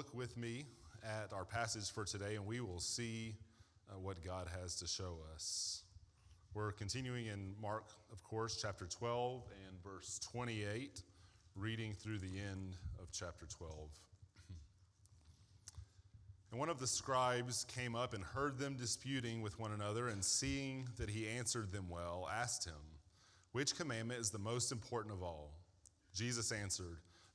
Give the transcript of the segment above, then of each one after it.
look with me at our passage for today and we will see uh, what God has to show us. We're continuing in Mark, of course, chapter 12 and verse 28, reading through the end of chapter 12. And one of the scribes came up and heard them disputing with one another, and seeing that he answered them well, asked him, Which commandment is the most important of all? Jesus answered,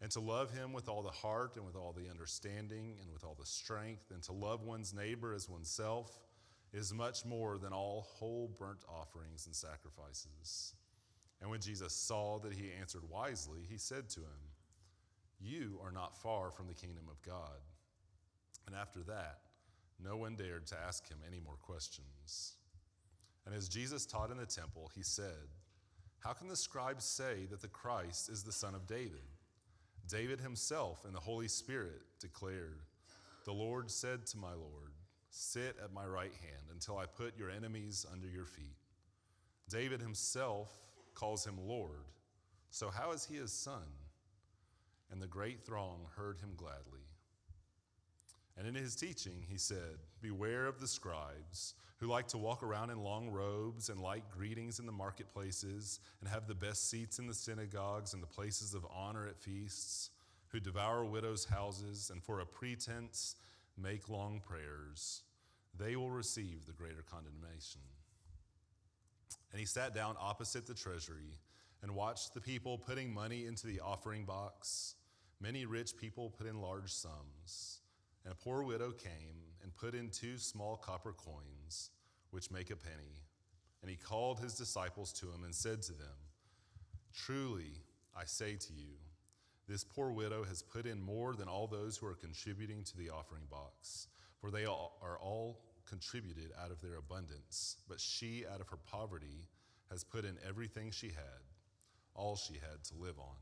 And to love him with all the heart, and with all the understanding, and with all the strength, and to love one's neighbor as oneself is much more than all whole burnt offerings and sacrifices. And when Jesus saw that he answered wisely, he said to him, You are not far from the kingdom of God. And after that, no one dared to ask him any more questions. And as Jesus taught in the temple, he said, How can the scribes say that the Christ is the son of David? David himself in the Holy Spirit declared, The Lord said to my Lord, Sit at my right hand until I put your enemies under your feet. David himself calls him Lord. So how is he his son? And the great throng heard him gladly. And in his teaching, he said, Beware of the scribes who like to walk around in long robes and light greetings in the marketplaces and have the best seats in the synagogues and the places of honor at feasts, who devour widows' houses and for a pretense make long prayers. They will receive the greater condemnation. And he sat down opposite the treasury and watched the people putting money into the offering box. Many rich people put in large sums. And a poor widow came and put in two small copper coins, which make a penny. And he called his disciples to him and said to them, Truly, I say to you, this poor widow has put in more than all those who are contributing to the offering box, for they are all contributed out of their abundance, but she, out of her poverty, has put in everything she had, all she had to live on.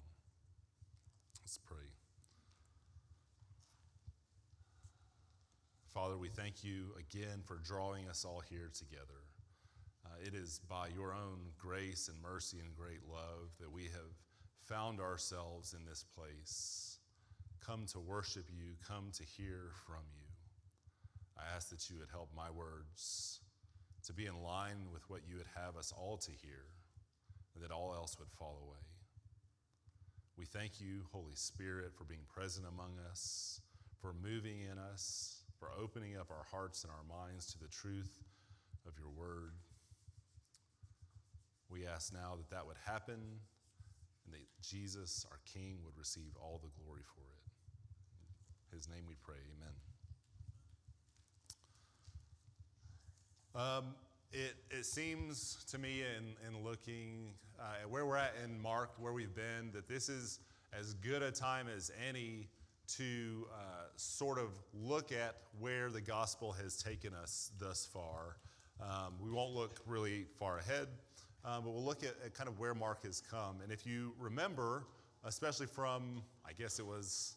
Let's pray. Father, we thank you again for drawing us all here together. Uh, it is by your own grace and mercy and great love that we have found ourselves in this place. Come to worship you, come to hear from you. I ask that you would help my words to be in line with what you would have us all to hear, and that all else would fall away. We thank you, Holy Spirit, for being present among us, for moving in us for opening up our hearts and our minds to the truth of your word. We ask now that that would happen and that Jesus, our King, would receive all the glory for it. In his name we pray, amen. Um, it, it seems to me, in, in looking uh, at where we're at in Mark, where we've been, that this is as good a time as any to uh, sort of look at where the gospel has taken us thus far. Um, we won't look really far ahead, um, but we'll look at, at, kind of where Mark has come. And if you remember, especially from, I guess it was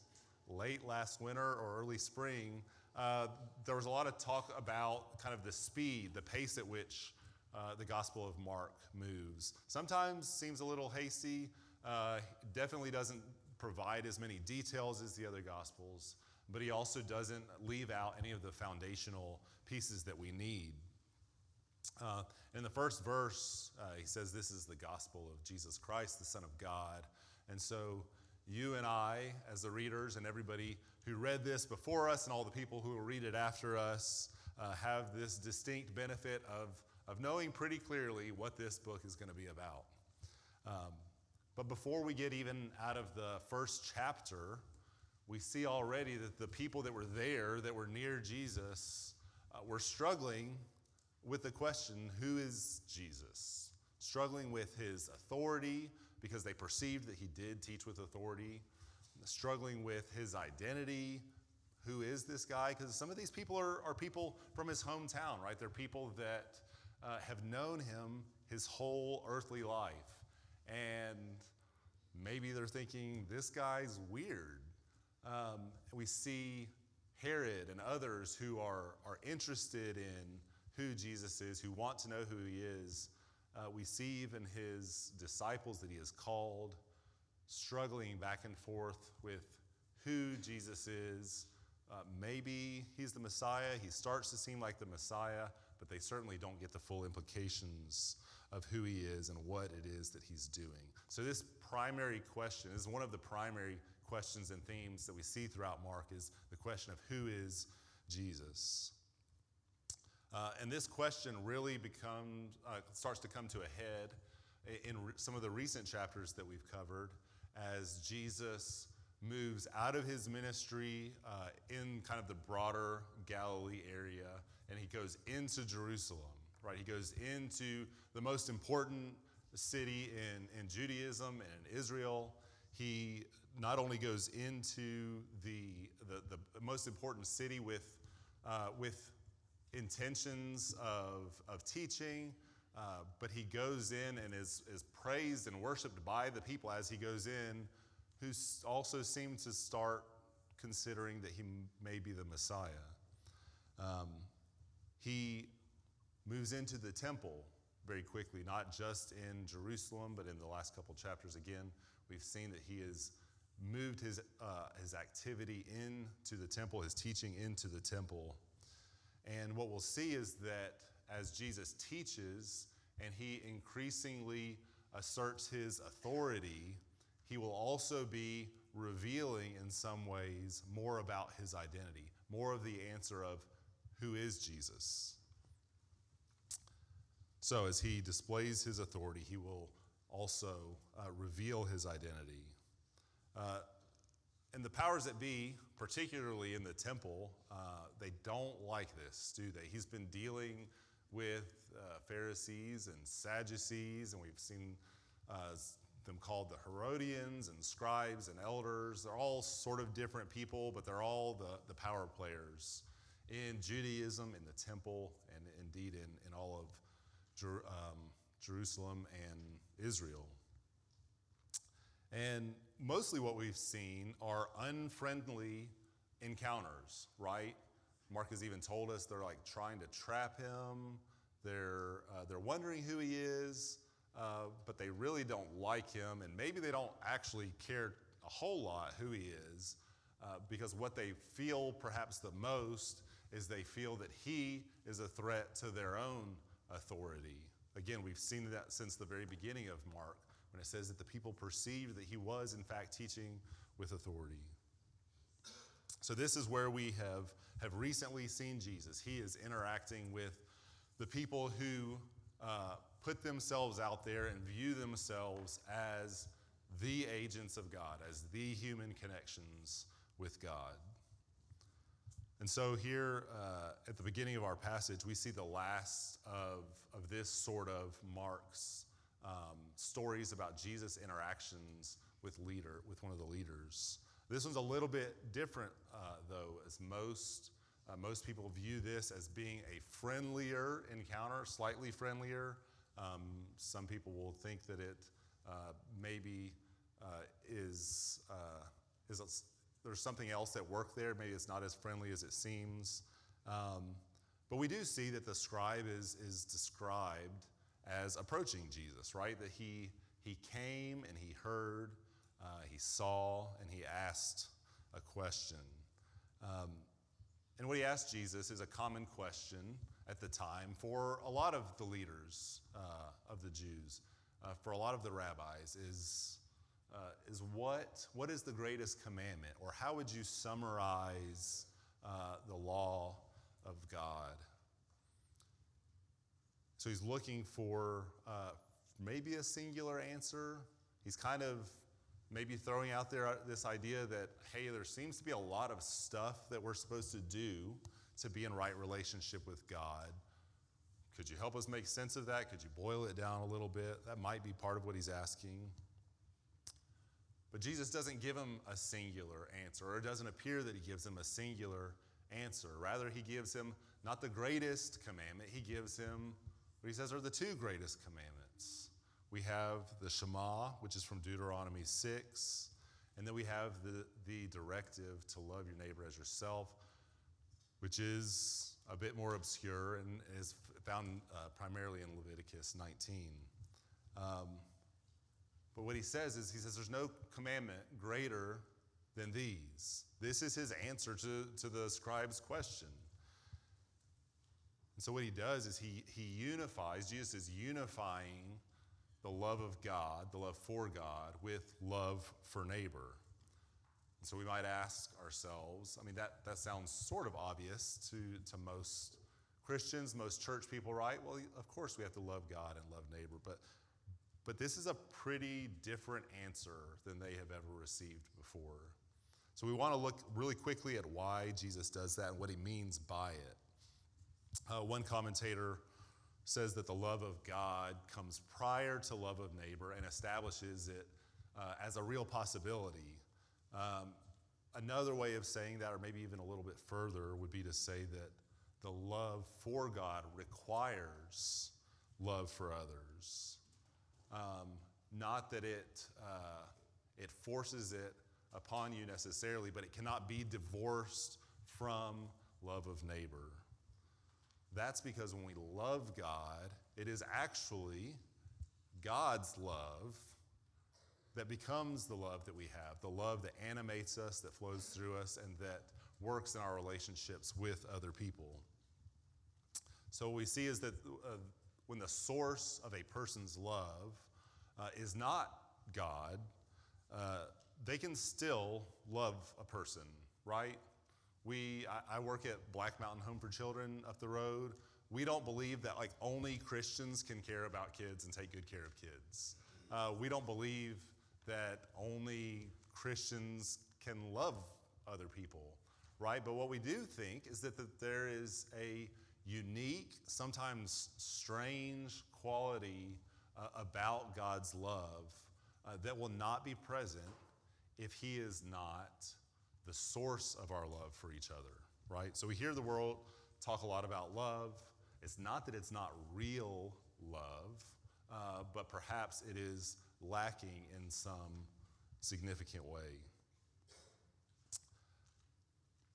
late last winter or early spring, uh, there was a lot of talk about kind of the speed, the pace at which uh, the Gospel of Mark moves. Sometimes seems a little hasty. Uh, definitely doesn't provide as many details as the other Gospels, but he also doesn't leave out any of the foundational pieces that we need. Uh, in the first verse, uh, he says, This is the gospel of Jesus Christ, the Son of God. And so, you and I, as the readers, and everybody who read this before us, and all the people who will read it after us, uh, have this distinct benefit of, of knowing pretty clearly what this book is going to be about. Um, but before we get even out of the first chapter, we see already that the people that were there, that were near Jesus, uh, were struggling with the question who is Jesus? Struggling with his authority because they perceived that he did teach with authority, struggling with his identity, who is this guy? Because some of these people are, are people from his hometown, right? They're people that uh, have known him his whole earthly life. And maybe they're thinking, this guy's weird. Um, we see Herod and others who are, are interested in who Jesus is, who want to know who he is. Uh, we see even his disciples that he has called struggling back and forth with who Jesus is. Uh, maybe he's the Messiah. He starts to seem like the Messiah, but they certainly don't get the full implications of who he is and what it is that he's doing. So, this primary question is one of the primary questions and themes that we see throughout Mark is the question of who is Jesus. Uh, and this question really becomes uh, starts to come to a head in re- some of the recent chapters that we've covered as Jesus moves out of his ministry uh, in kind of the broader Galilee area and he goes into Jerusalem, right? He goes into the most important city in, in Judaism and in Israel. He not only goes into the, the, the most important city with, uh, with intentions of, of teaching, uh, but he goes in and is, is praised and worshiped by the people as he goes in, who also seem to start considering that he may be the Messiah. Um, he moves into the temple very quickly, not just in Jerusalem, but in the last couple chapters again. We've seen that he has moved his, uh, his activity into the temple, his teaching into the temple. And what we'll see is that as Jesus teaches and he increasingly asserts his authority, he will also be revealing in some ways more about his identity, more of the answer of who is Jesus. So, as he displays his authority, he will also uh, reveal his identity. Uh, and the powers that be, particularly in the temple, uh, they don't like this, do they? He's been dealing with uh, Pharisees and Sadducees, and we've seen uh, them called the Herodians and scribes and elders. They're all sort of different people, but they're all the, the power players in Judaism, in the temple, and indeed in, in all of Jer- um, Jerusalem and Israel. And mostly what we've seen are unfriendly encounters, right? Mark has even told us they're like trying to trap him. They're, uh, they're wondering who he is, uh, but they really don't like him. And maybe they don't actually care a whole lot who he is, uh, because what they feel perhaps the most is they feel that he is a threat to their own authority. Again, we've seen that since the very beginning of Mark when it says that the people perceived that he was, in fact, teaching with authority. So, this is where we have, have recently seen Jesus. He is interacting with the people who uh, put themselves out there and view themselves as the agents of God, as the human connections with God. And so, here uh, at the beginning of our passage, we see the last of, of this sort of Mark's um, stories about Jesus' interactions with leader, with one of the leaders. This one's a little bit different, uh, though, as most uh, most people view this as being a friendlier encounter, slightly friendlier. Um, some people will think that it uh, maybe uh, is uh, is a, there's something else at work there. Maybe it's not as friendly as it seems. Um, but we do see that the scribe is is described as approaching Jesus, right? That he, he came and he heard, uh, he saw, and he asked a question. Um, and what he asked Jesus is a common question at the time for a lot of the leaders uh, of the Jews, uh, for a lot of the rabbis, is, uh, is what, what is the greatest commandment? Or how would you summarize uh, the law of God? So he's looking for uh, maybe a singular answer. He's kind of maybe throwing out there this idea that, hey, there seems to be a lot of stuff that we're supposed to do to be in right relationship with God. Could you help us make sense of that? Could you boil it down a little bit? That might be part of what he's asking. But Jesus doesn't give him a singular answer, or it doesn't appear that he gives him a singular answer. Rather, he gives him not the greatest commandment, he gives him what he says are the two greatest commandments. We have the Shema, which is from Deuteronomy 6, and then we have the, the directive to love your neighbor as yourself, which is a bit more obscure and is found uh, primarily in Leviticus 19. Um, but what he says is, he says, there's no commandment greater than these. This is his answer to, to the scribe's question. And so what he does is he, he unifies, Jesus is unifying the love of God, the love for God, with love for neighbor. And so we might ask ourselves, I mean, that, that sounds sort of obvious to, to most Christians, most church people, right? Well, of course we have to love God and love neighbor, but, but this is a pretty different answer than they have ever received before. So we want to look really quickly at why Jesus does that and what he means by it. Uh, one commentator says that the love of God comes prior to love of neighbor and establishes it uh, as a real possibility. Um, another way of saying that, or maybe even a little bit further, would be to say that the love for God requires love for others. Not that it, uh, it forces it upon you necessarily, but it cannot be divorced from love of neighbor. That's because when we love God, it is actually God's love that becomes the love that we have, the love that animates us, that flows through us, and that works in our relationships with other people. So, what we see is that uh, when the source of a person's love uh, is not God, uh, they can still love a person, right? We, I, I work at Black Mountain Home for Children up the road. We don't believe that like only Christians can care about kids and take good care of kids. Uh, we don't believe that only Christians can love other people, right? But what we do think is that, that there is a unique, sometimes strange quality uh, about God's love uh, that will not be present if He is not the source of our love for each other, right? So we hear the world talk a lot about love. It's not that it's not real love, uh, but perhaps it is lacking in some significant way.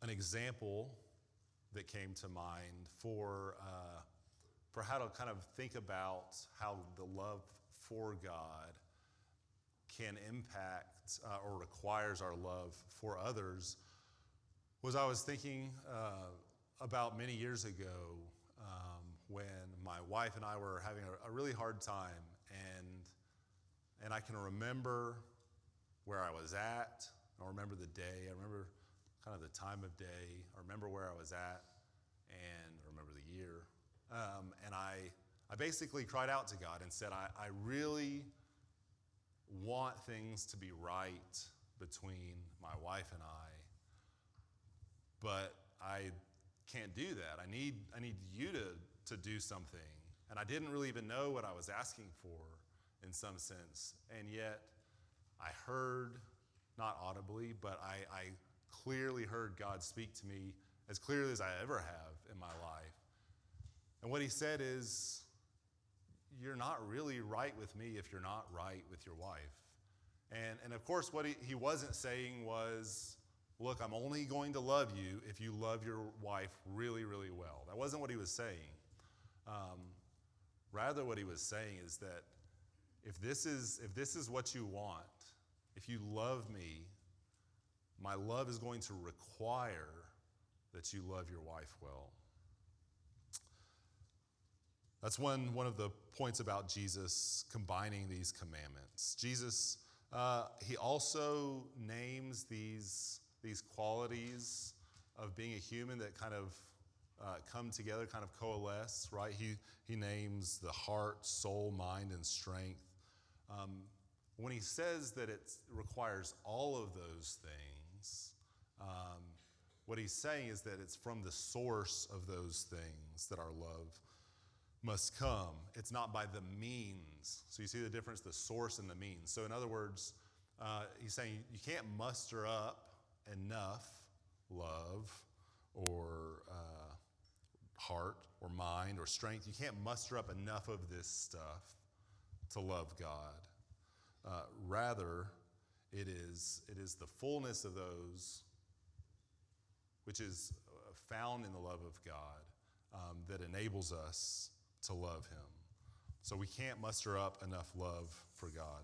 An example that came to mind for, uh, for how to kind of think about how the love for God can impact uh, or requires our love for others was I was thinking uh, about many years ago um, when my wife and I were having a, a really hard time, and and I can remember where I was at. I remember the day. I remember kind of the time of day. I remember where I was at, and I remember the year. Um, and I, I basically cried out to God and said, I, I really want things to be right between my wife and I, but I can't do that. I need, I need you to, to do something. And I didn't really even know what I was asking for in some sense. And yet, I heard, not audibly, but I, I clearly heard God speak to me as clearly as I ever have in my life. And what he said is, You're not really right with me if you're not right with your wife. And, and of course, what he, he wasn't saying was, Look, I'm only going to love you if you love your wife really, really well. That wasn't what he was saying. Um, rather, what he was saying is that if this is, if this is what you want, if you love me, my love is going to require that you love your wife well. That's one, one of the points about Jesus combining these commandments. Jesus, uh, he also names these, these qualities of being a human that kind of uh, come together, kind of coalesce, right? He, he names the heart, soul, mind, and strength. Um, when he says that it requires all of those things, um, what he's saying is that it's from the source of those things that our love must come. It's not by the means. So you see the difference, the source and the means. So, in other words, Uh, he's saying you can't muster up enough love or uh, heart or mind or strength. You can't muster up enough of this stuff to love God. Uh, rather, it is, it is the fullness of those which is uh, found in the love of God um, that enables us to love Him. So we can't muster up enough love for God.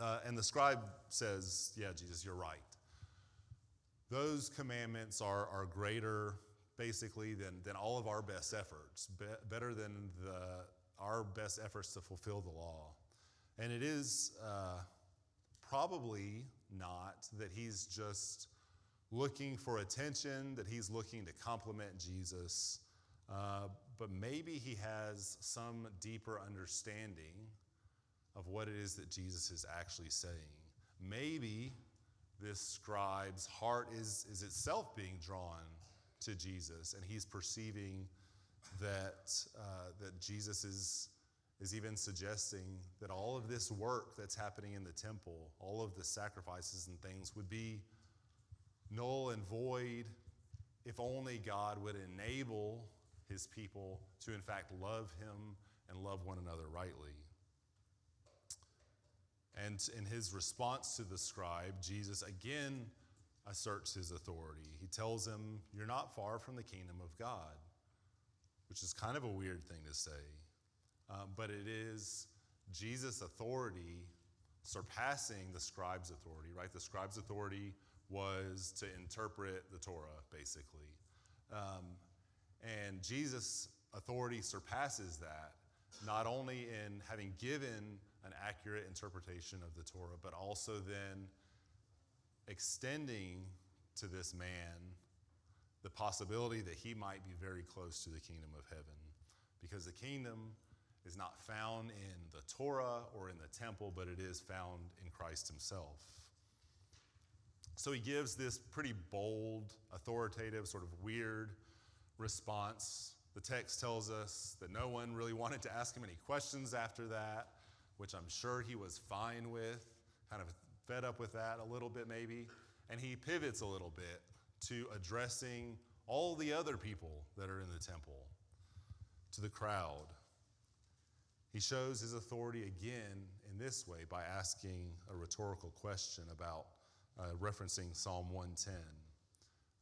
Uh, and the scribe says, Yeah, Jesus, you're right. Those commandments are, are greater, basically, than, than all of our best efforts, be, better than the, our best efforts to fulfill the law. And it is uh, probably not that he's just looking for attention, that he's looking to compliment Jesus, uh, but maybe he has some deeper understanding of what it is that Jesus is actually saying. Maybe this scribe's heart is, is itself being drawn to Jesus, and he's perceiving that, uh, that Jesus is, is even suggesting that all of this work that's happening in the temple, all of the sacrifices and things, would be null and void if only God would enable his people to, in fact, love him and love one another rightly. And in his response to the scribe, Jesus again asserts his authority. He tells him, You're not far from the kingdom of God, which is kind of a weird thing to say. Um, but it is Jesus' authority surpassing the scribe's authority, right? The scribe's authority was to interpret the Torah, basically. Um, and Jesus' authority surpasses that, not only in having given an accurate interpretation of the Torah, but also then extending to this man the possibility that he might be very close to the kingdom of heaven. Because the kingdom is not found in the Torah or in the temple, but it is found in Christ himself. So he gives this pretty bold, authoritative, sort of weird response. The text tells us that no one really wanted to ask him any questions after that, which I'm sure he was fine with, kind of fed up with that a little bit maybe. And he pivots a little bit to addressing all the other people that are in the temple, to the crowd. He shows his authority again in this way by asking a rhetorical question about uh, referencing Psalm 110.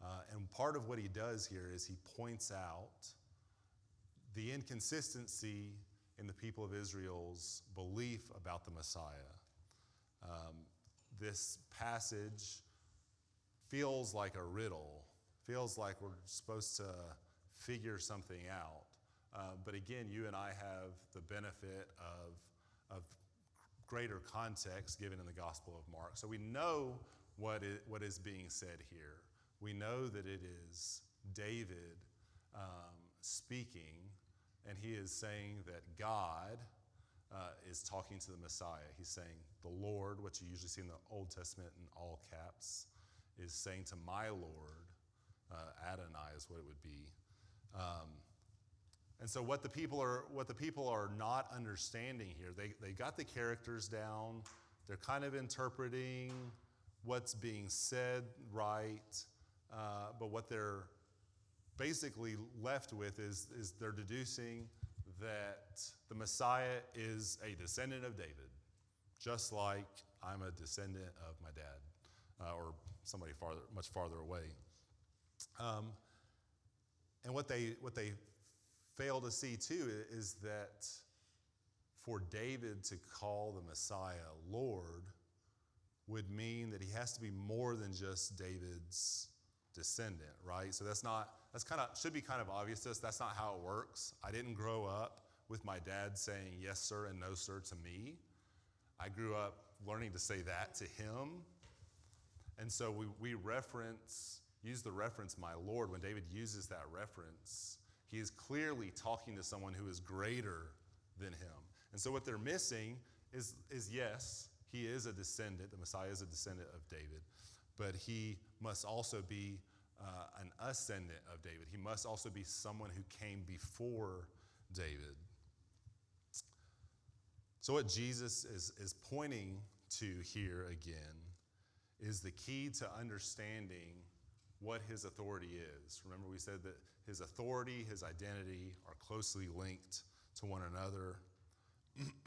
Uh, and part of what he does here is he points out the inconsistency in the people of Israel's belief about the Messiah. Um, this passage feels like a riddle, feels like we're supposed to figure something out. Uh, but again, you and I have the benefit of, of greater context given in the Gospel of Mark. So we know what is, what is being said here. We know that it is David um, speaking, and he is saying that God uh, is talking to the Messiah. He's saying, The Lord, what you usually see in the Old Testament in all caps, is saying to my Lord, uh, Adonai is what it would be. Um, and so what the people are what the people are not understanding here, they, they got the characters down, they're kind of interpreting what's being said right, uh, but what they're basically left with is, is they're deducing that the Messiah is a descendant of David, just like I'm a descendant of my dad, uh, or somebody farther, much farther away. Um, and what they, what they fail to see too is that for David to call the Messiah Lord would mean that he has to be more than just David's descendant, right? So that's not, that's kind of, should be kind of obvious to us. That's not how it works. I didn't grow up with my dad saying yes, sir, and no, sir to me. I grew up learning to say that to him. And so we, we reference, use the reference, my Lord. When David uses that reference, he is clearly talking to someone who is greater than him. And so what they're missing is, is yes, he is a descendant, the Messiah is a descendant of David, but he must also be uh, an ascendant of David. He must also be someone who came before David. So, what Jesus is, is pointing to here again is the key to understanding what his authority is. Remember, we said that his authority, his identity are closely linked to one another.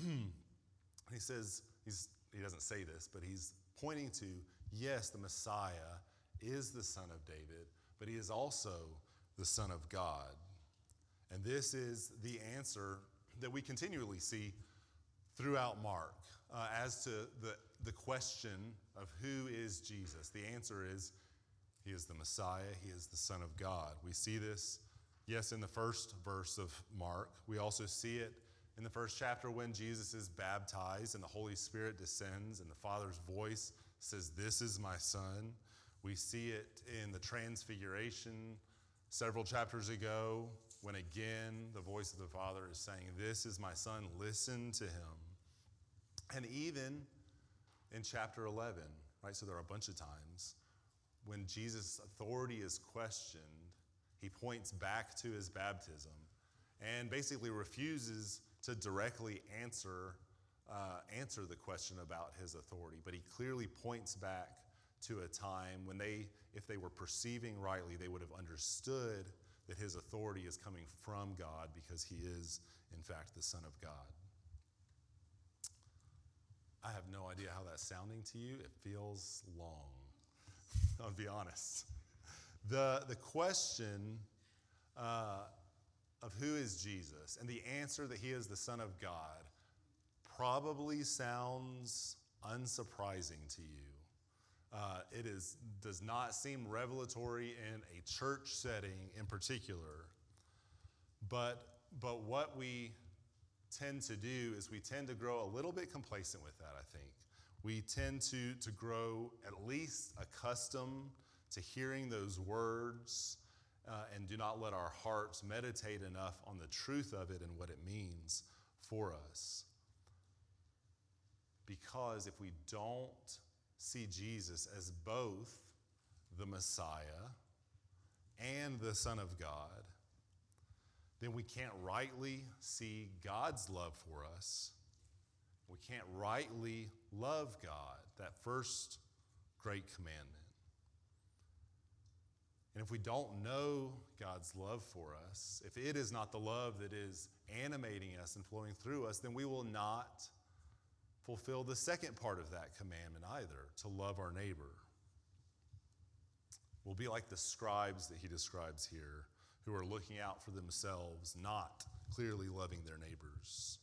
he says, he doesn't say this, but he's pointing to yes, the Messiah is the Son of David, but he is also the Son of God. And this is the answer that we continually see throughout Mark uh, as to the, the question of who is Jesus. The answer is he is the Messiah, he is the Son of God. We see this, yes, in the first verse of Mark. We also see it in the first chapter when Jesus is baptized and the Holy Spirit descends and the Father's voice says, This is my Son. We see it in the Transfiguration several chapters ago when again the voice of the Father is saying, This is my Son, listen to him. And even in chapter 11, right? So there are a bunch of times when Jesus' authority is questioned, he points back to his baptism and basically refuses to directly answer, uh, answer the question about his authority. But he clearly points back to a time when they, if they were perceiving rightly, they would have understood that his authority is coming from God because he is, in fact, the Son of God. I have no idea how that's sounding to you. It feels long. I'll be honest. The, the question uh, of who is Jesus and the answer that he is the Son of God probably sounds unsurprising to you. Uh, it is, does not seem revelatory in a church setting in particular. But, but what we tend to do is we tend to grow a little bit complacent with that, I think. We tend to, to grow at least accustomed to hearing those words uh, and do not let our hearts meditate enough on the truth of it and what it means for us. Because if we don't see Jesus as both the Messiah and the Son of God, then we can't rightly see God's love for us. We can't rightly love God, that first great commandment. And if we don't know God's love for us, if it is not the love that is animating us and flowing through us, then we will not fulfill the second part of that commandment either to love our neighbor. We'll be like the scribes that he describes here who are looking out for themselves, not clearly loving their neighbors.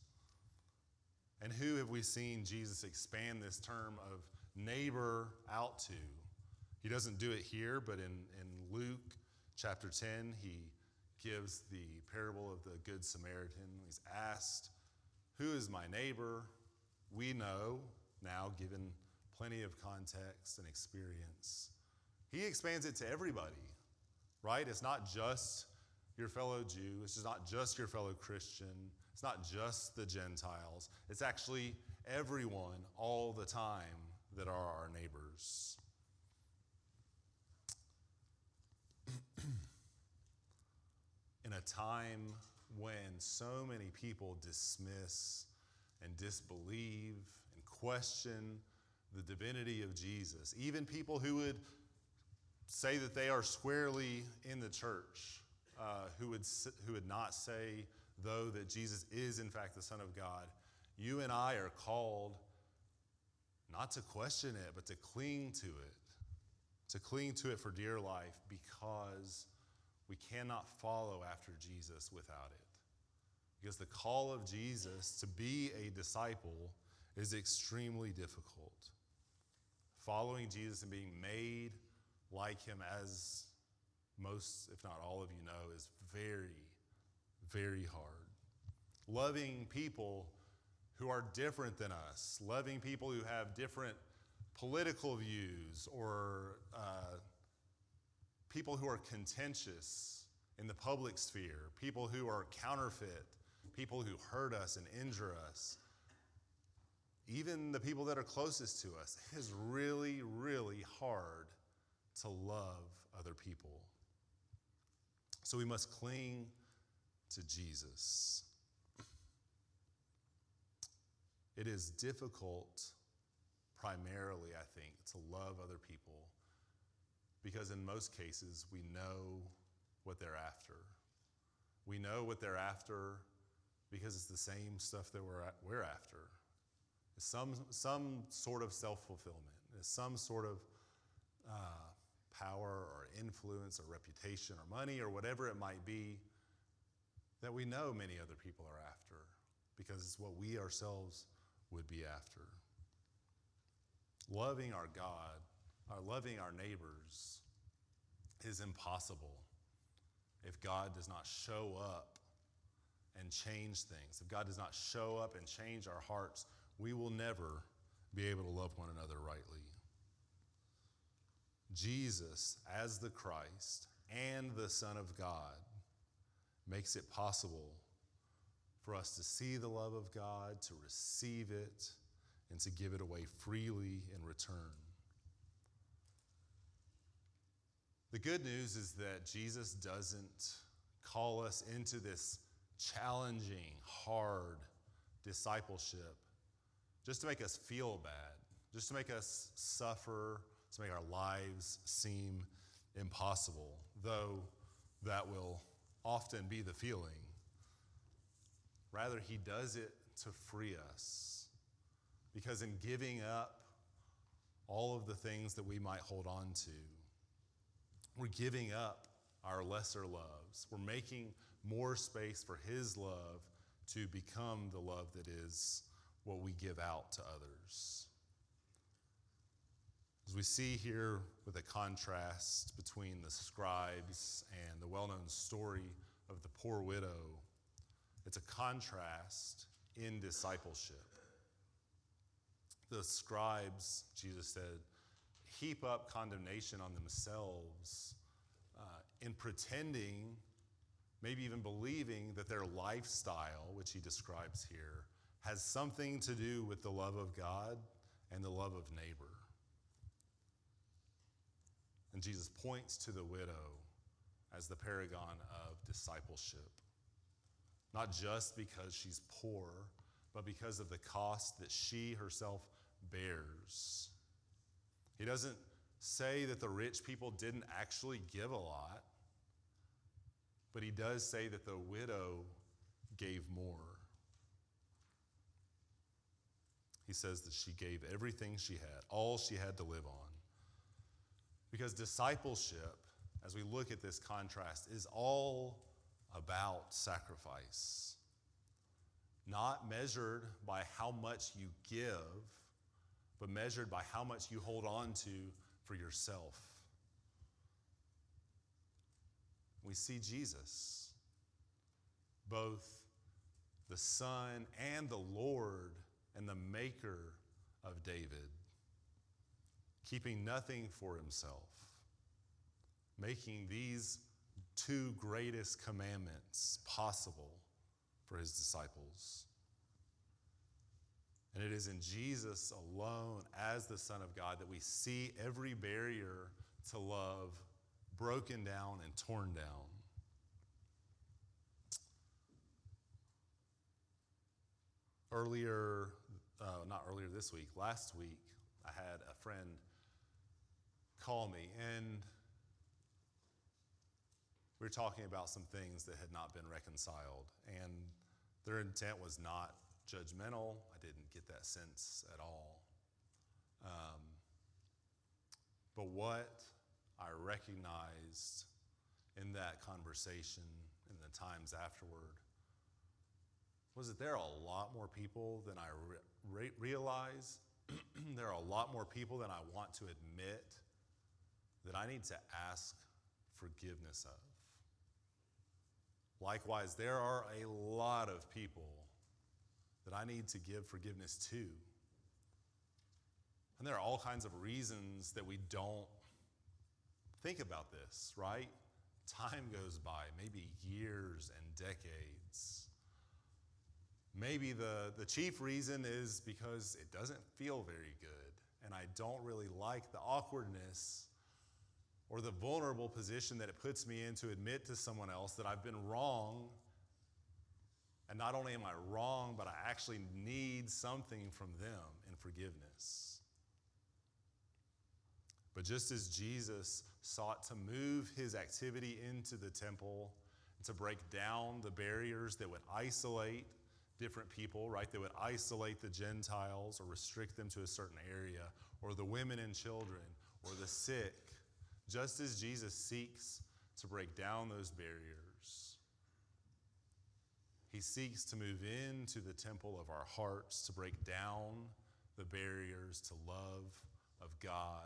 And who have we seen Jesus expand this term of neighbor out to? He doesn't do it here, but in, in Luke chapter 10, he gives the parable of the Good Samaritan. He's asked, Who is my neighbor? We know now, given plenty of context and experience. He expands it to everybody, right? It's not just your fellow Jew, it's not just your fellow Christian, it's not just the Gentiles, it's actually everyone all the time that are our neighbors. In a time when so many people dismiss and disbelieve and question the divinity of Jesus, even people who would say that they are squarely in the church, uh, who, would, who would not say, though, that Jesus is in fact the Son of God, you and I are called not to question it, but to cling to it, to cling to it for dear life because we cannot follow after Jesus without it. Because the call of Jesus to be a disciple is extremely difficult. Following Jesus and being made like him, as most, if not all of you know, is very, very hard. Loving people who are different than us, loving people who have different political views or uh, people who are contentious in the public sphere, people who are counterfeit, people who hurt us and injure us, even the people that are closest to us. It is really, really hard to love other people. So we must cling to Jesus. It is difficult primarily, I think, to love other people because in most cases we know what they're after. We know what they're after because it's the same stuff that we're, we're after. It's some, some sort of self fulfillment, some sort of uh, power or influence or reputation or money or whatever it might be that we know many other people are after because it's what we ourselves would be after. Loving our God, our loving our neighbors is impossible if God does not show up and change things. If God does not show up and change our hearts, we will never be able to love one another rightly. Jesus, as the Christ and the Son of God, makes it possible for us to see the love of God, to receive it, and to give it away freely in return. The good news is that Jesus doesn't call us into this challenging, hard discipleship just to make us feel bad, just to make us suffer, to make our lives seem impossible, though that will often be the feeling. Rather, He does it to free us. Because in giving up all of the things that we might hold on to, we're giving up our lesser loves. We're making more space for His love to become the love that is what we give out to others. As we see here with a contrast between the scribes and the well known story of the poor widow, it's a contrast in discipleship. The scribes, Jesus said, heap up condemnation on themselves uh, in pretending, maybe even believing that their lifestyle, which he describes here, has something to do with the love of God and the love of neighbor. And Jesus points to the widow as the paragon of discipleship, not just because she's poor, but because of the cost that she herself bears. He doesn't say that the rich people didn't actually give a lot, but he does say that the widow gave more. He says that she gave everything she had, all she had to live on. Because discipleship, as we look at this contrast, is all about sacrifice. Not measured by how much you give, but measured by how much you hold on to for yourself. We see Jesus, both the Son and the Lord and the Maker of David, keeping nothing for himself, making these two greatest commandments possible for his disciples. And it is in Jesus alone, as the Son of God, that we see every barrier to love broken down and torn down. Earlier, uh, not earlier this week, last week, I had a friend call me, and we were talking about some things that had not been reconciled. And their intent was not judgmental. I didn't get that sense at all. Um, but what I recognized in that conversation, in the times afterward, was that there are a lot more people than I re- realize. there are a lot more people than I want to admit that I need to ask forgiveness of. Likewise, there are a lot of people that I need to give forgiveness to. And there are all kinds of reasons that we don't think about this, right? Time goes by, maybe years and decades. Maybe the, the chief reason is because it doesn't feel very good, and I don't really like the awkwardness or the vulnerable position that it puts me in to admit to someone else that I've been wrong and not only am I wrong, but I actually need something from them in forgiveness. But just as Jesus sought to move his activity into the temple, to break down the barriers that would isolate different people, right? That would isolate the Gentiles or restrict them to a certain area, or the women and children, or the sick, just as Jesus seeks to break down those barriers. He seeks to move into the temple of our hearts, to break down the barriers to love of God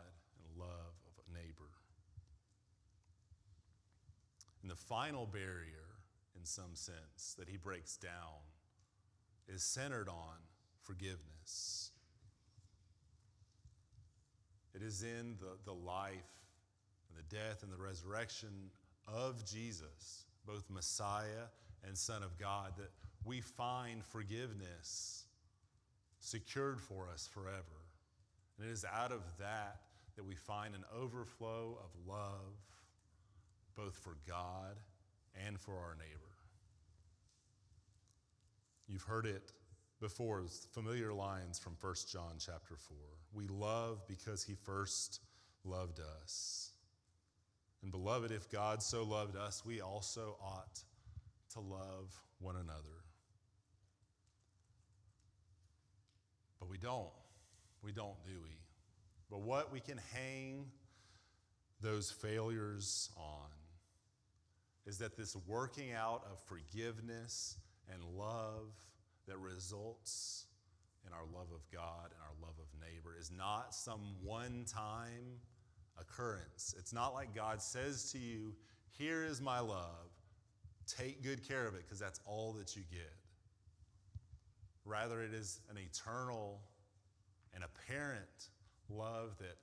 love of a neighbor. And the final barrier, in some sense, that he breaks down is centered on forgiveness. It is in the, the life and the death and the resurrection of Jesus, both Messiah and Son of God, that we find forgiveness secured for us forever. And it is out of that that we find an overflow of love, both for God and for our neighbor. You've heard it before, familiar lines from 1 John chapter 4. We love because he first loved us. And beloved, if God so loved us, we also ought to love one another. But we don't. We don't, do we? But what we can hang those failures on is that this working out of forgiveness and love that results in our love of God and our love of neighbor is not some one time occurrence. It's not like God says to you, Here is my love. Take good care of it because that's all that you get. Rather, it is an eternal and apparent love that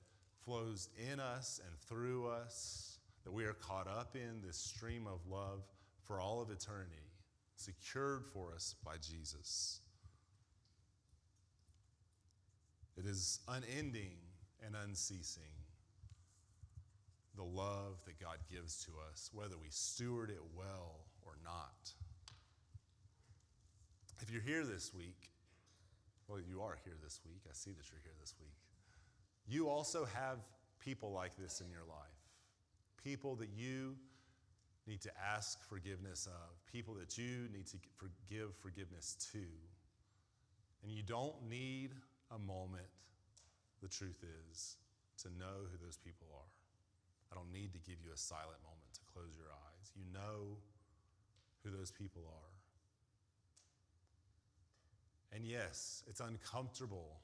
flows in us and through us, that we are caught up in this stream of love for all of eternity secured for us by Jesus. It is unending and unceasing, the love that God gives to us, whether we steward it well or not. If you're here this week, well, you are here this week. I see that you're here this week. You also have people like this in your life. People that you need to ask forgiveness of, people that you need to forgive forgiveness to. And you don't need a moment, the truth is, to know who those people are. I don't need to give you a silent moment to close your eyes. You know who those people are. And yes, it's uncomfortable.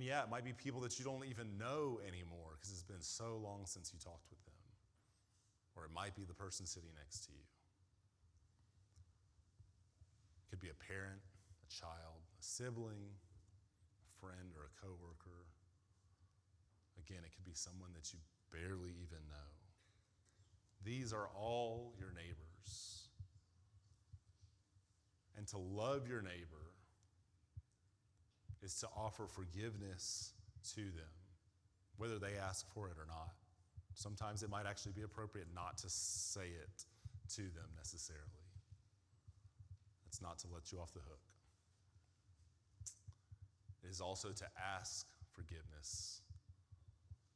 And yeah, it might be people that you don't even know anymore because it's been so long since you talked with them or it might be the person sitting next to you. It could be a parent, a child, a sibling, a friend, or a coworker. Again, it could be someone that you barely even know. These are all your neighbors. And to love your neighbor is to offer forgiveness to them, whether they ask for it or not. Sometimes it might actually be appropriate not to say it to them necessarily. That's not to let you off the hook. It is also to ask forgiveness.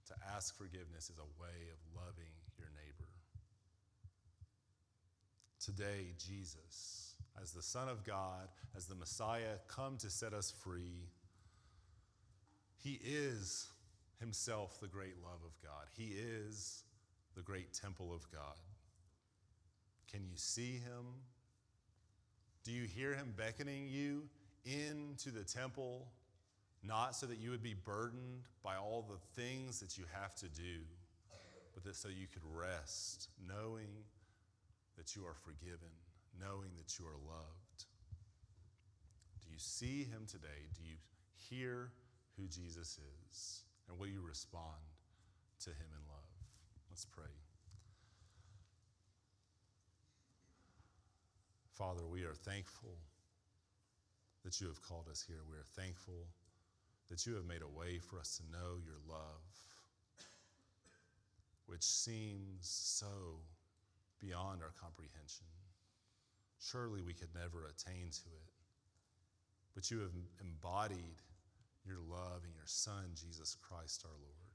To ask forgiveness is a way of loving your neighbor. Today, Jesus, as the Son of God, as the Messiah, come to set us free. He is himself the great love of God. He is the great temple of God. Can you see him? Do you hear him beckoning you into the temple, not so that you would be burdened by all the things that you have to do, but that so you could rest, knowing that you are forgiven, knowing that you are loved? Do you see him today? Do you hear who Jesus is? And will you respond to him in love? Let's pray. Father, we are thankful that you have called us here. We are thankful that you have made a way for us to know your love, which seems so beyond our comprehension. Surely we could never attain to it, but you have embodied your love in your Son, Jesus Christ our Lord.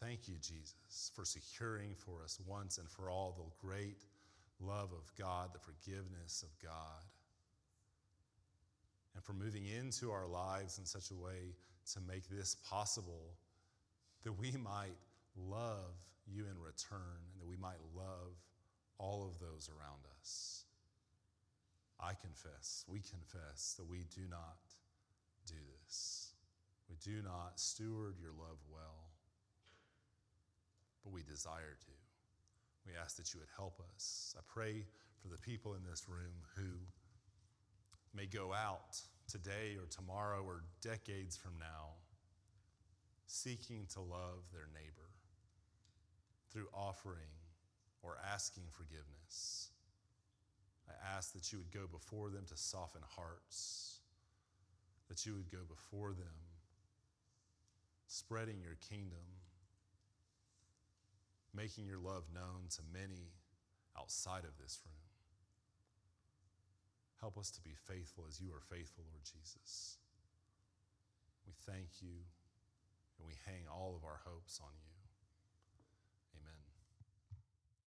Thank you, Jesus, for securing for us once and for all the great love of God, the forgiveness of God, and for moving into our lives in such a way to make this possible that we might love you in return and that we might love all of those around us. I confess, we confess that we do not do this. We do not steward your love well, but we desire to. We ask that you would help us. I pray for the people in this room who may go out today or tomorrow or decades from now seeking to love their neighbor through offering or asking forgiveness. I ask that you would go before them to soften hearts, that you would go before them, spreading your kingdom, making your love known to many outside of this room. Help us to be faithful as you are faithful, Lord Jesus. We thank you and we hang all of our hopes on you.